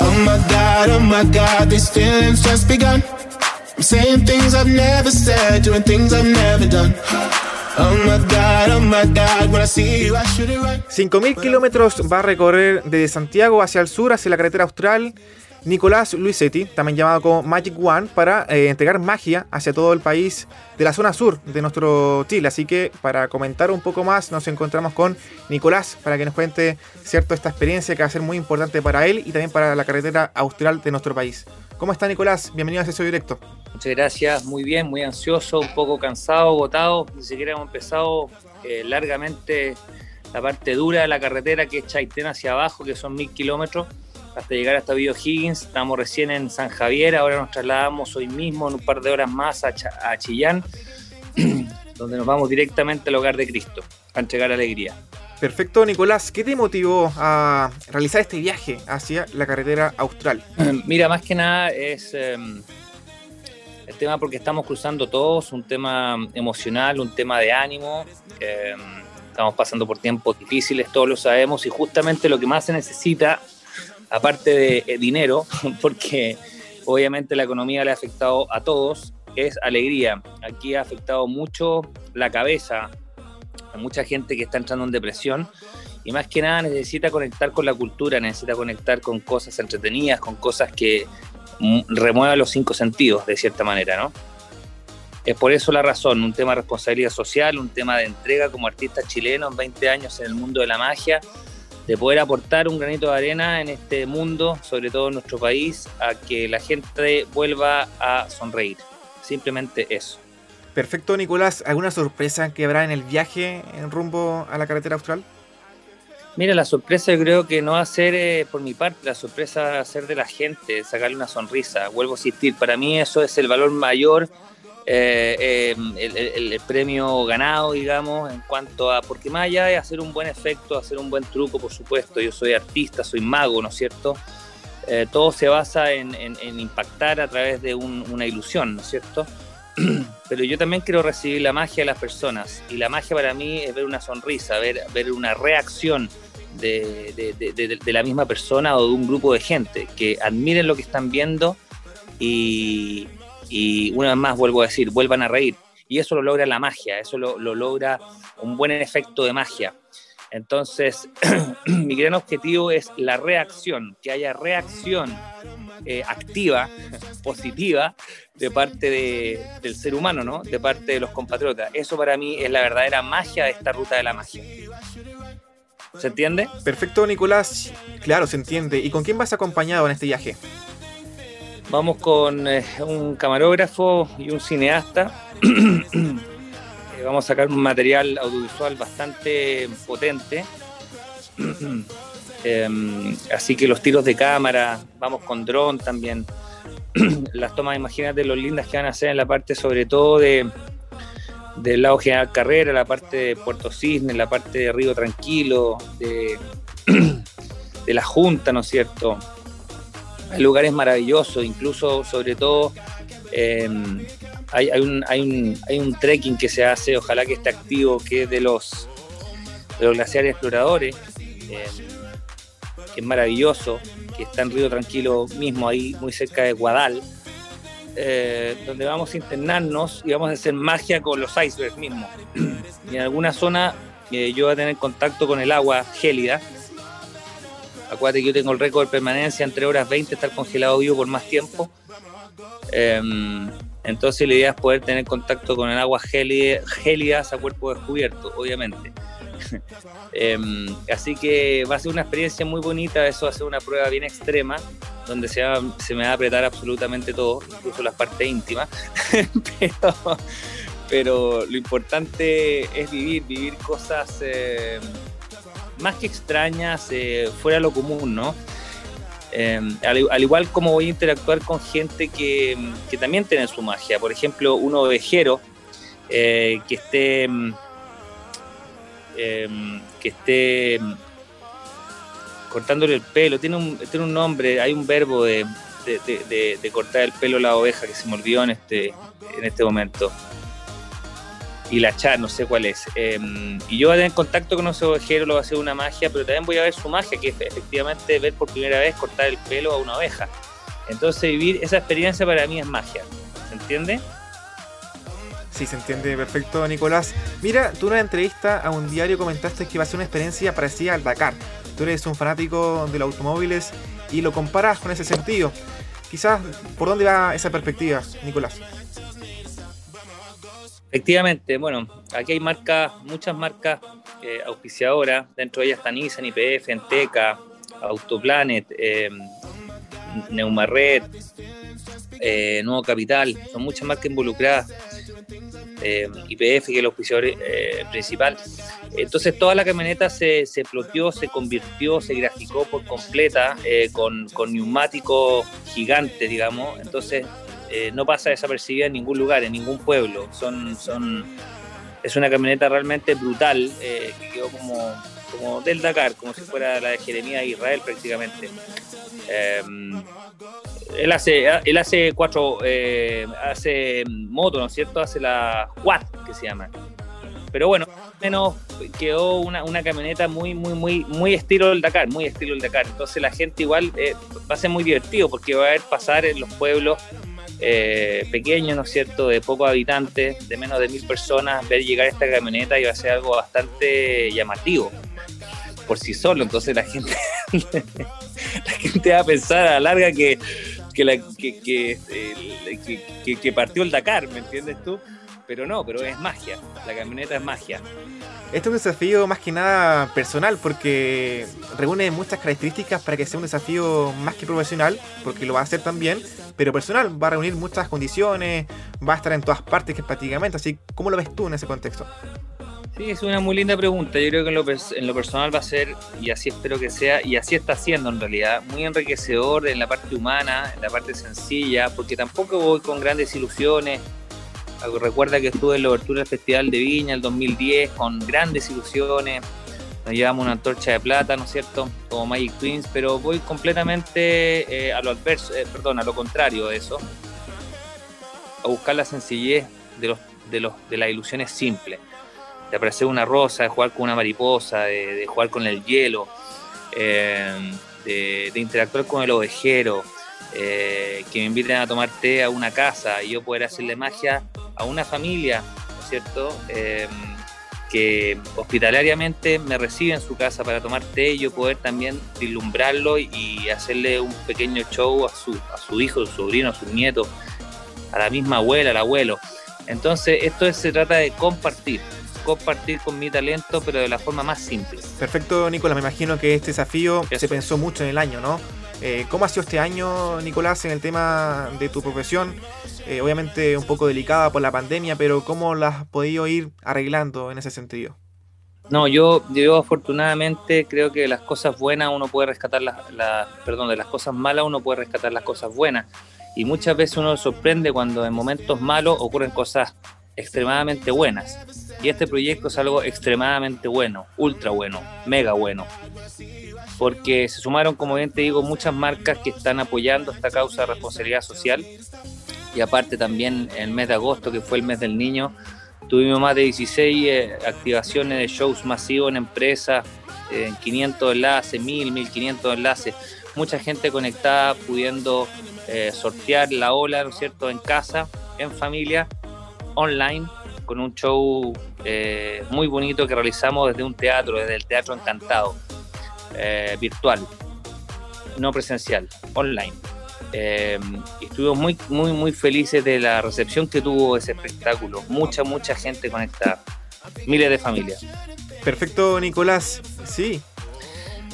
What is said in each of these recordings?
Oh my god, my god, these feelings just begun. I'm saying things I've never said, doing things I've never done. My god, my god, when I see you, I should it right. 5.000 kilómetros va a recorrer desde Santiago hacia el sur, hacia la carretera austral. Nicolás Luisetti, también llamado como Magic One, para eh, entregar magia hacia todo el país de la zona sur de nuestro Chile. Así que para comentar un poco más nos encontramos con Nicolás para que nos cuente cierto esta experiencia que va a ser muy importante para él y también para la carretera austral de nuestro país. ¿Cómo está Nicolás? Bienvenido a Acceso Directo. Muchas gracias, muy bien, muy ansioso, un poco cansado, agotado. Ni siquiera hemos empezado eh, largamente la parte dura de la carretera que es Chaitén hacia abajo, que son mil kilómetros hasta llegar hasta Bio Higgins. Estamos recién en San Javier, ahora nos trasladamos hoy mismo en un par de horas más a, a Chillán, donde nos vamos directamente al hogar de Cristo a entregar alegría. Perfecto, Nicolás. ¿Qué te motivó a realizar este viaje hacia la carretera austral? Mira, más que nada es eh, el tema porque estamos cruzando todos, un tema emocional, un tema de ánimo. Eh, estamos pasando por tiempos difíciles, todos lo sabemos, y justamente lo que más se necesita aparte de eh, dinero, porque obviamente la economía le ha afectado a todos, es alegría. Aquí ha afectado mucho la cabeza, a mucha gente que está entrando en depresión y más que nada necesita conectar con la cultura, necesita conectar con cosas entretenidas, con cosas que remuevan los cinco sentidos de cierta manera, ¿no? Es por eso la razón, un tema de responsabilidad social, un tema de entrega como artista chileno en 20 años en el mundo de la magia, de poder aportar un granito de arena en este mundo, sobre todo en nuestro país, a que la gente vuelva a sonreír. Simplemente eso. Perfecto, Nicolás. ¿Alguna sorpresa que habrá en el viaje en rumbo a la carretera austral? Mira, la sorpresa yo creo que no va a ser eh, por mi parte, la sorpresa va a ser de la gente, sacarle una sonrisa. Vuelvo a insistir, para mí eso es el valor mayor eh, eh, el, premio ganado, digamos, en cuanto a, porque más allá de hacer un buen efecto, hacer un buen truco, por supuesto, yo soy artista, soy mago, ¿no es cierto? Eh, todo se basa en, impactar a través de una ilusión, ¿no es cierto? Pero yo también quiero recibir la magia de las personas y la magia para mí es ver una sonrisa, ver, ver una reacción de, de la misma persona o de un grupo de gente que admiren lo que están viendo y, y una vez más vuelvo a decir, vuelvan a reír. Y eso lo logra la magia, eso lo, logra un buen efecto de magia. Entonces, mi gran objetivo es la reacción, que haya reacción eh, activa, positiva, de parte del ser humano, ¿no? De parte de los compatriotas. Eso para mí es la verdadera magia de esta ruta de la magia. ¿Se entiende? Perfecto, Nicolás. Claro, se entiende. ¿Y con quién vas acompañado en este viaje? Vamos con eh, un camarógrafo y un cineasta. Eh, vamos a sacar un material audiovisual bastante potente. Em, así que los tiros de cámara, vamos con dron también. Las tomas, imagínate lo lindas que van a ser en la parte sobre todo de del lado General Carrera, la parte de Puerto Cisne, la parte de Río Tranquilo, de, de la Junta, ¿no es cierto? Hay lugares maravillosos, incluso sobre todo em, hay, un, hay, un, trekking que se hace, ojalá que esté activo, que es de los, de los glaciares exploradores, em, que es maravilloso, que está en Río Tranquilo mismo, ahí muy cerca de Guadal, eh, donde vamos a internarnos y vamos a hacer magia con los icebergs mismos. y en alguna zona eh, yo voy a tener contacto con el agua gélida, Acuérdate que yo tengo el récord de permanencia entre horas 20, estar congelado vivo por más tiempo. Em, entonces la idea es poder tener contacto con el agua gélida, a cuerpo descubierto, obviamente. Em, así que va a ser una experiencia muy bonita, eso va a ser una prueba bien extrema, donde se, me va a apretar absolutamente todo, incluso las partes íntimas. pero, lo importante es vivir, vivir cosas... Eh, más que extrañas, eh, fuera lo común, ¿no? Em, al, igual como voy a interactuar con gente que, también tiene su magia, por ejemplo, un ovejero eh, que esté em, que esté cortándole el pelo, tiene un, tiene un nombre, hay un verbo de, cortar el pelo a la oveja que se me olvidó en este, en este momento. Y la chat, no sé cuál es. Em, y yo voy a tener contacto con ese ovejero, lo va a hacer una magia, pero también voy a ver su magia, que es efectivamente ver por primera vez cortar el pelo a una oveja. Entonces vivir esa experiencia para mí es magia, ¿se entiende? Sí, se entiende perfecto, Nicolás. Mira, tú en una entrevista a un diario comentaste que va a ser una experiencia parecida al Dakar. Tú eres un fanático de los automóviles y lo comparas con ese sentido. Quizás, ¿por dónde va esa perspectiva, Nicolás? Efectivamente, bueno, aquí hay marcas, muchas marcas eh, auspiciadoras, dentro de ellas están Nissan, IPF, Enteca, Autoplanet, eh, Neumarred, eh, Nuevo Capital, son muchas marcas involucradas, IPF que es el auspiciador principal. Entonces toda la camioneta se, se ploteó, se convirtió, se graficó por completa con, con neumáticos gigantes, digamos. Entonces eh, no pasa desapercibida en ningún lugar, en ningún pueblo. Son, son, es una camioneta realmente brutal eh, que quedó como, como del Dakar, como si fuera la de Jeremías Israel prácticamente. Eh, él hace, él hace cuatro, hace moto, ¿no es cierto? Hace la Watt, que se llama. Pero bueno, menos quedó una, una, camioneta muy, muy, muy, muy estilo del Dakar, muy estilo del Dakar. Entonces la gente igual va a ser muy divertido porque va a ver pasar en los pueblos eh, pequeño, ¿no es cierto?, de pocos habitantes, de menos de mil personas, ver llegar esta camioneta iba a ser algo bastante llamativo por sí solo. Entonces la gente, la gente va a pensar a la larga que, que, la, que, que, partió el Dakar, ¿me entiendes tú? Pero no, pero es magia, la camioneta es magia. Esto es un desafío más que nada personal porque reúne muchas características para que sea un desafío más que profesional, porque lo va a hacer también, pero personal, va a reunir muchas condiciones, va a estar en todas partes que prácticamente, así ¿cómo lo ves tú en ese contexto? Sí, es una muy linda pregunta. Yo creo que en lo, personal va a ser, y así espero que sea, y así está siendo en realidad, muy enriquecedor en la parte humana, en la parte sencilla, porque tampoco voy con grandes ilusiones, Recuerda que estuve en la abertura del Festival de Viña el 2010 con grandes ilusiones. Nos llevamos una antorcha de plata, ¿no es cierto? Como Magic Twins, pero voy completamente eh, a lo adverso, eh, perdón, a lo contrario de eso. A buscar la sencillez de, los, de, los, de las ilusiones simples. De aparecer una rosa, de jugar con una mariposa, de, jugar con el hielo, eh, de, interactuar con el ovejero, eh, que me inviten a tomar té a una casa y yo poder hacerle magia a una familia, ¿no es cierto? Em, que hospitalariamente me recibe en su casa para tomar té y yo poder también vislumbrarlo y hacerle un pequeño show a su, a su hijo, a su sobrino, a su nieto, a la misma abuela, al abuelo. Entonces, esto se trata de compartir, compartir con mi talento, pero de la forma más simple. Perfecto, Nicolás. Me imagino que este desafío se pensó mucho en el año, ¿no? Eh, ¿Cómo ha sido este año, Nicolás, en el tema de tu profesión? Eh, obviamente un poco delicada por la pandemia, pero ¿cómo la has podido ir arreglando en ese sentido? No, yo, yo afortunadamente creo que las cosas buenas uno puede rescatar las, perdón, de las cosas malas uno puede rescatar las cosas buenas. Y muchas veces uno sorprende cuando en momentos malos ocurren cosas extremadamente buenas. Y este proyecto es algo extremadamente bueno, ultra bueno, mega bueno porque se sumaron, como bien te digo, muchas marcas que están apoyando esta causa de responsabilidad social. Y aparte también el mes de agosto, que fue el mes del niño, tuvimos más de 16 eh, activaciones de shows masivos en empresas, en 500 enlaces, 1000, 1500 enlaces, mucha gente conectada pudiendo eh, sortear la ola, ¿no es cierto?, en casa, en familia, online, con un show eh, muy bonito que realizamos desde un teatro, desde el Teatro Encantado. Eh, virtual, no presencial, online. Eh, estuvimos muy, muy, muy felices de la recepción que tuvo ese espectáculo. Mucha, mucha gente conectada. Miles de familias. Perfecto, Nicolás. Sí.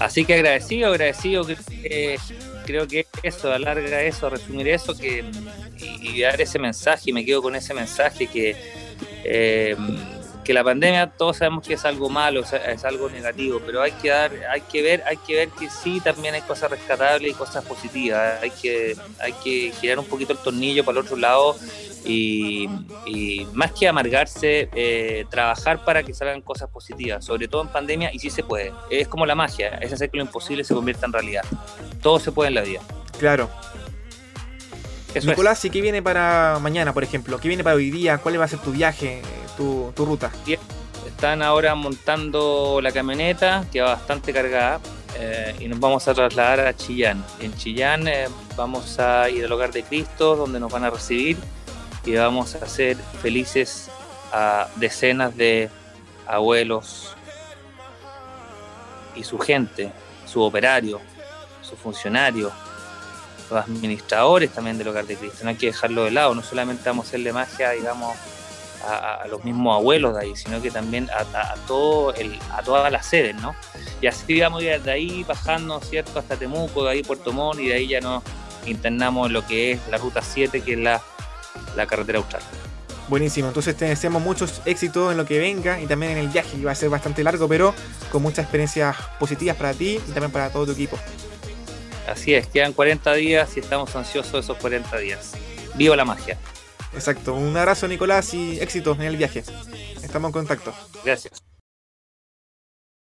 Así que agradecido, agradecido. que creo que eso, alarga eso, resumir eso que, y, dar ese mensaje. Y me quedo con ese mensaje que. Eh, que la pandemia todos sabemos que es algo malo, es algo negativo, pero hay que dar, hay que ver, hay que ver que sí también hay cosas rescatables y cosas positivas. Hay que, hay que girar un poquito el tornillo para el otro lado y, más que amargarse, eh, trabajar para que salgan cosas positivas, sobre todo en pandemia, y sí se puede. Es como la magia, es hacer que lo imposible se convierta en realidad. Todo se puede en la vida. Claro. Nicolás, ¿y qué viene para mañana, por ejemplo? ¿Qué viene para hoy día? ¿Cuál va a ser tu viaje? Tu, ruta. Están ahora montando la camioneta, que va bastante cargada, eh, y nos vamos a trasladar a Chillán. En Chillán eh, vamos a ir al hogar de Cristo, donde nos van a recibir y vamos a hacer felices a decenas de abuelos y su gente, su operario, su funcionario, los administradores también del hogar de Cristo. No hay que dejarlo de lado, no solamente vamos a hacerle magia, digamos, a, los mismos abuelos de ahí, sino que también a, todo el, a todas las sedes, ¿no? Y así vamos de ahí bajando, ¿cierto? Hasta Temuco, de ahí Puerto Montt, y de ahí ya nos internamos en lo que es la ruta 7, que es la, la carretera austral. Buenísimo, entonces te deseamos muchos éxitos en lo que venga y también en el viaje, que va a ser bastante largo, pero con muchas experiencias positivas para ti y también para todo tu equipo. Así es, quedan 40 días y estamos ansiosos de esos 40 días. ¡Viva la magia! Exacto, un abrazo Nicolás y éxitos en el viaje. Estamos en contacto. Gracias.